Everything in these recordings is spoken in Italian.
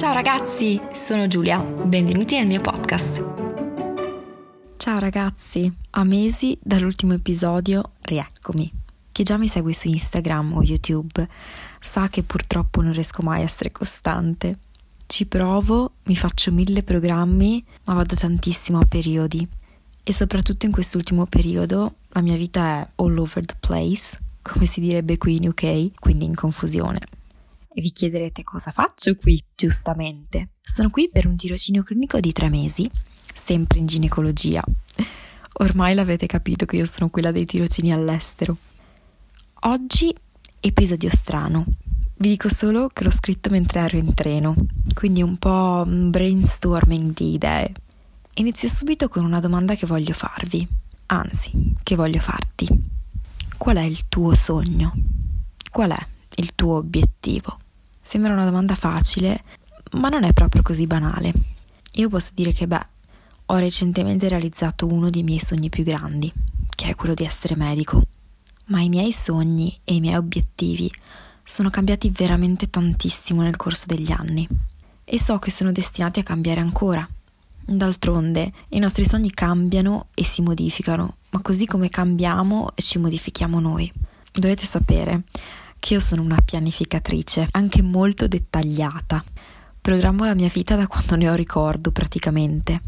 Ciao ragazzi, sono Giulia, benvenuti nel mio podcast. Ciao ragazzi, a mesi dall'ultimo episodio rieccomi. Chi già mi segue su Instagram o YouTube sa che purtroppo non riesco mai a essere costante. Ci provo, mi faccio mille programmi, ma vado tantissimo a periodi. E soprattutto in quest'ultimo periodo la mia vita è all over the place, come si direbbe qui in UK, quindi in confusione. E vi chiederete cosa faccio qui, giustamente. Sono qui per un tirocinio clinico di tre mesi, sempre in ginecologia. Ormai l'avrete capito che io sono quella dei tirocini all'estero. Oggi episodio strano. Vi dico solo che l'ho scritto mentre ero in treno, quindi un po' brainstorming di idee. Inizio subito con una domanda che voglio farvi, anzi, che voglio farti. Qual è il tuo sogno? Qual è il tuo obiettivo? Sembra una domanda facile, ma non è proprio così banale. Io posso dire che, beh, ho recentemente realizzato uno dei miei sogni più grandi, che è quello di essere medico. Ma i miei sogni e i miei obiettivi sono cambiati veramente tantissimo nel corso degli anni e so che sono destinati a cambiare ancora. D'altronde, i nostri sogni cambiano e si modificano, ma così come cambiamo ci modifichiamo noi. Dovete sapere che io sono una pianificatrice, anche molto dettagliata. Programmo la mia vita da quando ne ho ricordo praticamente.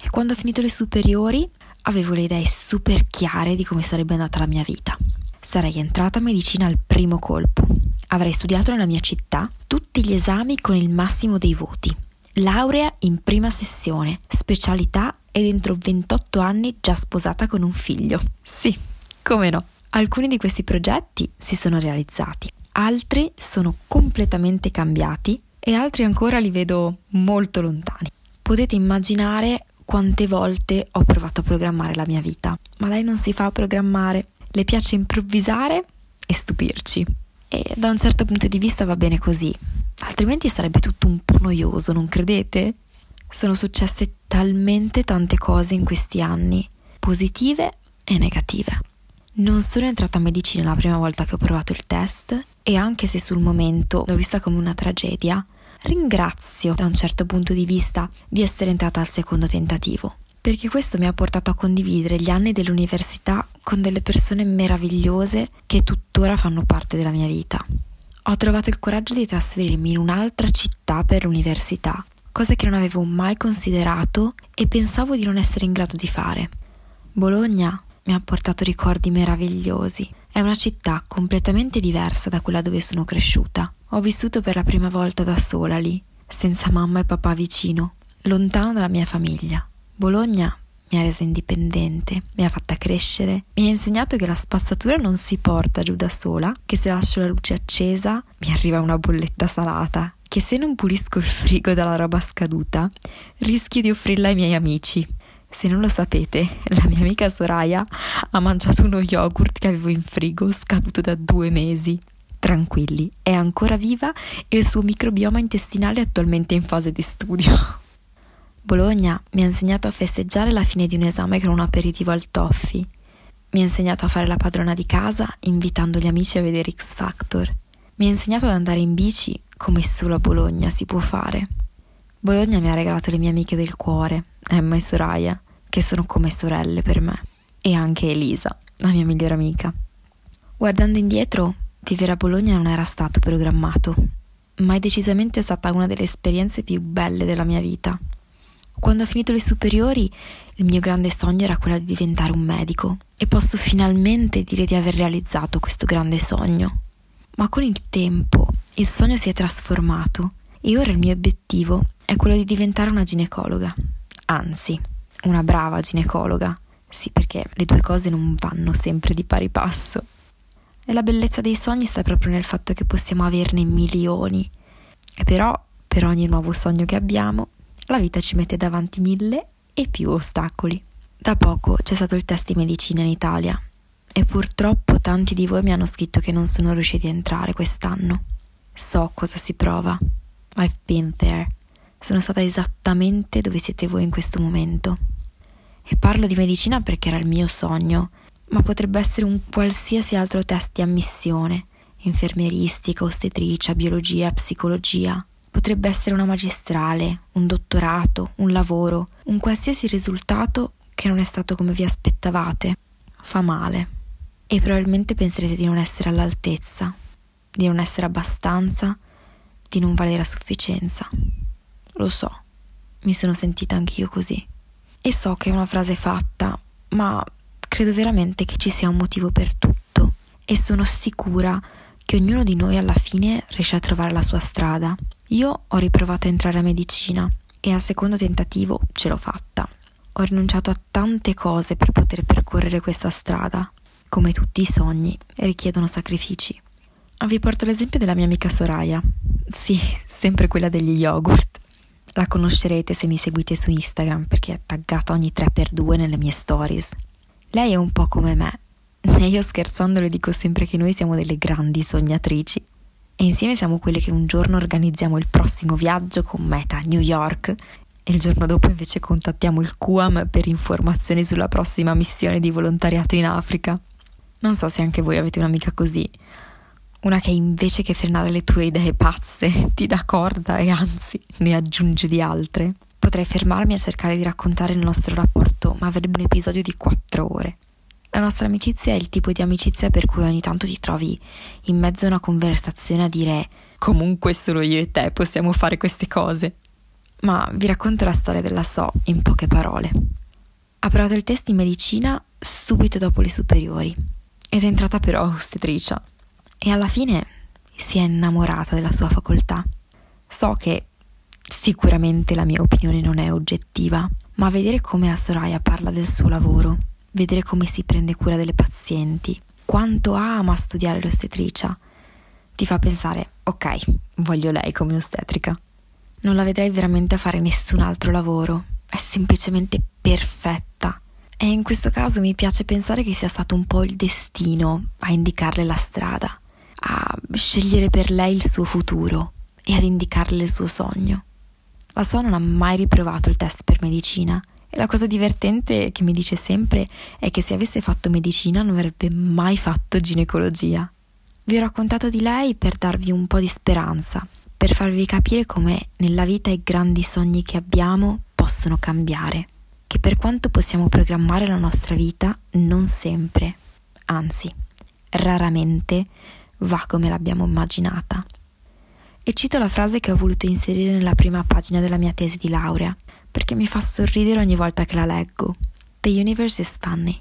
E quando ho finito le superiori avevo le idee super chiare di come sarebbe andata la mia vita. Sarei entrata a medicina al primo colpo. Avrei studiato nella mia città tutti gli esami con il massimo dei voti. Laurea in prima sessione, specialità e dentro 28 anni già sposata con un figlio. Sì, come no. Alcuni di questi progetti si sono realizzati, altri sono completamente cambiati e altri ancora li vedo molto lontani. Potete immaginare quante volte ho provato a programmare la mia vita, ma lei non si fa programmare, le piace improvvisare e stupirci. E da un certo punto di vista va bene così, altrimenti sarebbe tutto un po' noioso, non credete? Sono successe talmente tante cose in questi anni, positive e negative. Non sono entrata a medicina la prima volta che ho provato il test e anche se sul momento l'ho vista come una tragedia, ringrazio da un certo punto di vista di essere entrata al secondo tentativo, perché questo mi ha portato a condividere gli anni dell'università con delle persone meravigliose che tuttora fanno parte della mia vita. Ho trovato il coraggio di trasferirmi in un'altra città per l'università, cosa che non avevo mai considerato e pensavo di non essere in grado di fare. Bologna mi ha portato ricordi meravigliosi. È una città completamente diversa da quella dove sono cresciuta. Ho vissuto per la prima volta da sola lì, senza mamma e papà vicino, lontano dalla mia famiglia. Bologna mi ha resa indipendente, mi ha fatta crescere, mi ha insegnato che la spazzatura non si porta giù da sola, che se lascio la luce accesa mi arriva una bolletta salata, che se non pulisco il frigo dalla roba scaduta rischio di offrirla ai miei amici se non lo sapete, la mia amica Soraya ha mangiato uno yogurt che avevo in frigo scaduto da due mesi. Tranquilli, è ancora viva e il suo microbioma intestinale è attualmente in fase di studio. Bologna mi ha insegnato a festeggiare la fine di un esame con un aperitivo al toffee. Mi ha insegnato a fare la padrona di casa invitando gli amici a vedere X Factor. Mi ha insegnato ad andare in bici come solo a Bologna si può fare. Bologna mi ha regalato le mie amiche del cuore, Emma e Soraya, che sono come sorelle per me, e anche Elisa, la mia migliore amica. Guardando indietro, vivere a Bologna non era stato programmato, ma è decisamente stata una delle esperienze più belle della mia vita. Quando ho finito le superiori, il mio grande sogno era quello di diventare un medico e posso finalmente dire di aver realizzato questo grande sogno. Ma con il tempo il sogno si è trasformato e ora il mio obiettivo è quello di diventare una ginecologa. Anzi, una brava ginecologa. Sì, perché le due cose non vanno sempre di pari passo. E la bellezza dei sogni sta proprio nel fatto che possiamo averne milioni. E però, per ogni nuovo sogno che abbiamo, la vita ci mette davanti mille e più ostacoli. Da poco c'è stato il test di medicina in Italia e purtroppo tanti di voi mi hanno scritto che non sono riusciti a entrare quest'anno. So cosa si prova. I've been there. Sono stata esattamente dove siete voi in questo momento. E parlo di medicina perché era il mio sogno, ma potrebbe essere un qualsiasi altro test di ammissione, infermieristica, ostetricia, biologia, psicologia. Potrebbe essere una magistrale, un dottorato, un lavoro, un qualsiasi risultato che non è stato come vi aspettavate. Fa male. E probabilmente penserete di non essere all'altezza, di non essere abbastanza, di non valere a sufficienza. Lo so, mi sono sentita anch'io così. E so che è una frase fatta, ma credo veramente che ci sia un motivo per tutto e sono sicura che ognuno di noi alla fine riesce a trovare la sua strada. Io ho riprovato a entrare a medicina e al secondo tentativo ce l'ho fatta. Ho rinunciato a tante cose per poter percorrere questa strada. Come tutti i sogni, richiedono sacrifici. Vi porto l'esempio della mia amica Soraya. Sì, sempre quella degli yogurt. La conoscerete se mi seguite su Instagram perché è taggata ogni 3x2 nelle mie stories. Lei è un po' come me. E io scherzando le dico sempre che noi siamo delle grandi sognatrici. E insieme siamo quelle che un giorno organizziamo il prossimo viaggio con meta a New York e il giorno dopo invece contattiamo il QAM per informazioni sulla prossima missione di volontariato in Africa. Non so se anche voi avete un'amica così, una che invece che frenare le tue idee pazze ti dà corda e anzi ne aggiunge di altre. Potrei fermarmi a cercare di raccontare il nostro rapporto, ma avrebbe un episodio di quattro ore. La nostra amicizia è il tipo di amicizia per cui ogni tanto ti trovi in mezzo a una conversazione a dire comunque solo io e te possiamo fare queste cose. Ma vi racconto la storia della So in poche parole. Ha provato il test in medicina subito dopo le superiori ed è entrata però ostetricia e alla fine si è innamorata della sua facoltà. So che sicuramente la mia opinione non è oggettiva, ma vedere come la Soraya parla del suo lavoro, vedere come si prende cura delle pazienti, quanto ama studiare l'ostetricia, ti fa pensare, ok, voglio lei come ostetrica. Non la vedrei veramente a fare nessun altro lavoro, è semplicemente perfetta e in questo caso mi piace pensare che sia stato un po' il destino a indicarle la strada, a scegliere per lei il suo futuro e ad indicarle il suo sogno. La sua non ha mai riprovato il test per medicina e la cosa divertente che mi dice sempre è che se avesse fatto medicina non avrebbe mai fatto ginecologia. Vi ho raccontato di lei per darvi un po' di speranza, per farvi capire come nella vita i grandi sogni che abbiamo possono cambiare che per quanto possiamo programmare la nostra vita, non sempre, anzi, raramente va come l'abbiamo immaginata. E cito la frase che ho voluto inserire nella prima pagina della mia tesi di laurea, perché mi fa sorridere ogni volta che la leggo. The universe is funny.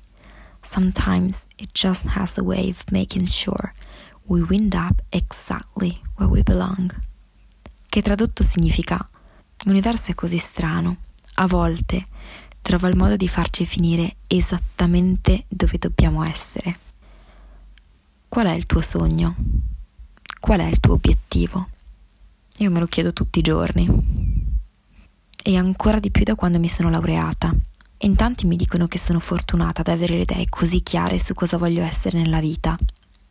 Sometimes it just has a way of making sure we wind up exactly where we belong. Che tradotto significa l'universo è così strano. A volte trova il modo di farci finire esattamente dove dobbiamo essere. Qual è il tuo sogno? Qual è il tuo obiettivo? Io me lo chiedo tutti i giorni. E ancora di più da quando mi sono laureata. In tanti mi dicono che sono fortunata ad avere le idee così chiare su cosa voglio essere nella vita,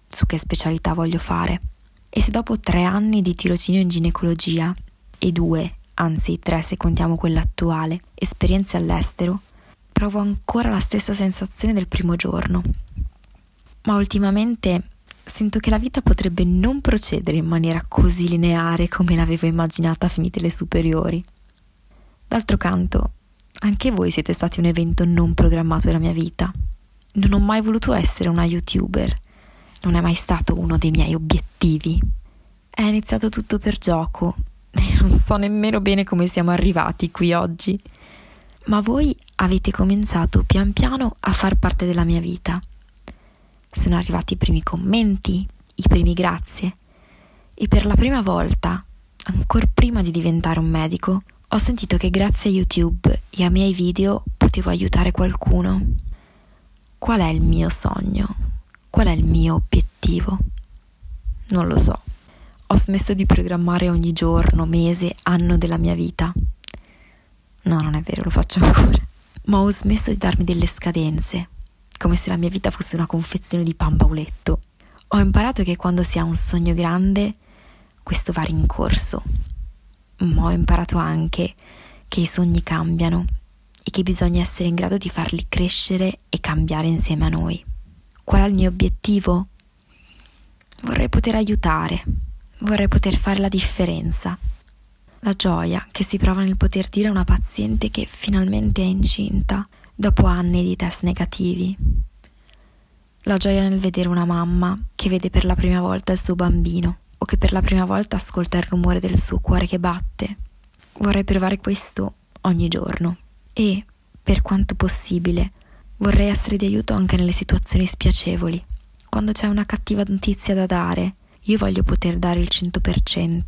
su che specialità voglio fare. E se dopo tre anni di tirocinio in ginecologia e due anzi tre se contiamo quella attuale, esperienze all'estero, provo ancora la stessa sensazione del primo giorno. Ma ultimamente sento che la vita potrebbe non procedere in maniera così lineare come l'avevo immaginata finite le superiori. D'altro canto, anche voi siete stati un evento non programmato della mia vita. Non ho mai voluto essere una youtuber, non è mai stato uno dei miei obiettivi. È iniziato tutto per gioco non so nemmeno bene come siamo arrivati qui oggi, ma voi avete cominciato pian piano a far parte della mia vita. Sono arrivati i primi commenti, i primi grazie e per la prima volta, ancora prima di diventare un medico, ho sentito che grazie a YouTube e ai miei video potevo aiutare qualcuno. Qual è il mio sogno? Qual è il mio obiettivo? Non lo so. Ho smesso di programmare ogni giorno, mese, anno della mia vita. No, non è vero, lo faccio ancora. Ma ho smesso di darmi delle scadenze, come se la mia vita fosse una confezione di pan bauletto. Ho imparato che quando si ha un sogno grande, questo va rincorso. Ma ho imparato anche che i sogni cambiano e che bisogna essere in grado di farli crescere e cambiare insieme a noi. Qual è il mio obiettivo? Vorrei poter aiutare, Vorrei poter fare la differenza. la gioia che si prova nel poter dire a una paziente che finalmente è incinta dopo anni di test negativi. La gioia nel vedere una mamma che vede per la prima volta il suo bambino o che per la prima volta ascolta il rumore del suo cuore che batte. Vorrei provare questo ogni giorno e, per quanto possibile, vorrei essere di aiuto anche nelle situazioni spiacevoli. Quando c'è una cattiva notizia da dare, io voglio poter dare il 100%.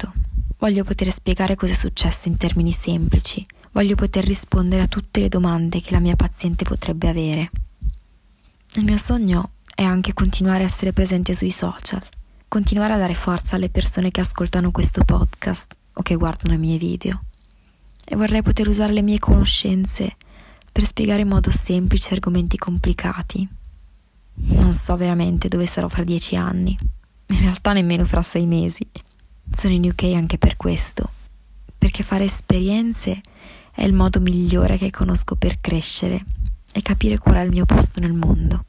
Voglio poter spiegare cosa è successo in termini semplici. Voglio poter rispondere a tutte le domande che la mia paziente potrebbe avere. Il mio sogno è anche continuare a essere presente sui social, continuare a dare forza alle persone che ascoltano questo podcast o che guardano i miei video. E vorrei poter usare le mie conoscenze per spiegare in modo semplice argomenti complicati. Non so veramente dove sarò fra dieci anni, in realtà nemmeno fra sei mesi. Sono in UK anche per questo, perché fare esperienze è il modo migliore che conosco per crescere e capire qual è il mio posto nel mondo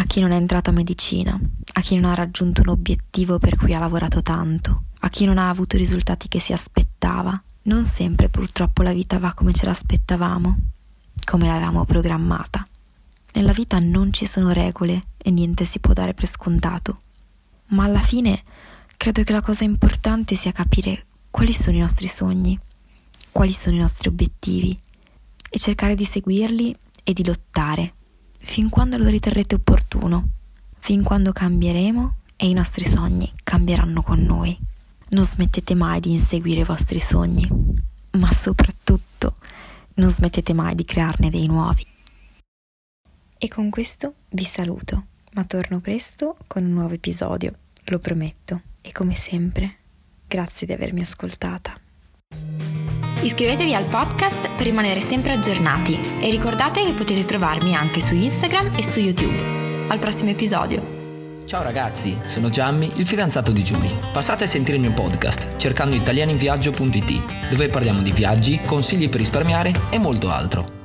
a chi non è entrato a medicina, a chi non ha raggiunto un obiettivo per cui ha lavorato tanto, a chi non ha avuto i risultati che si aspettava. Non sempre purtroppo la vita va come ce l'aspettavamo, come l'avevamo programmata. Nella vita non ci sono regole e niente si può dare per scontato. Ma alla fine credo che la cosa importante sia capire quali sono i nostri sogni, quali sono i nostri obiettivi e cercare di seguirli e di lottare fin quando lo riterrete opportuno, fin quando cambieremo e i nostri sogni cambieranno con noi. Non smettete mai di inseguire i vostri sogni, ma soprattutto non smettete mai di crearne dei nuovi. E con questo vi saluto, ma torno presto con un nuovo episodio, lo prometto. E come sempre, grazie di avermi ascoltata. Iscrivetevi al podcast per rimanere sempre aggiornati e ricordate che potete trovarmi anche su Instagram e su YouTube. Al prossimo episodio. Ciao ragazzi, sono Giammi, il fidanzato di Giulia. Passate a sentire il mio podcast cercando italianinviaggio.it, dove parliamo di viaggi, consigli per risparmiare e molto altro.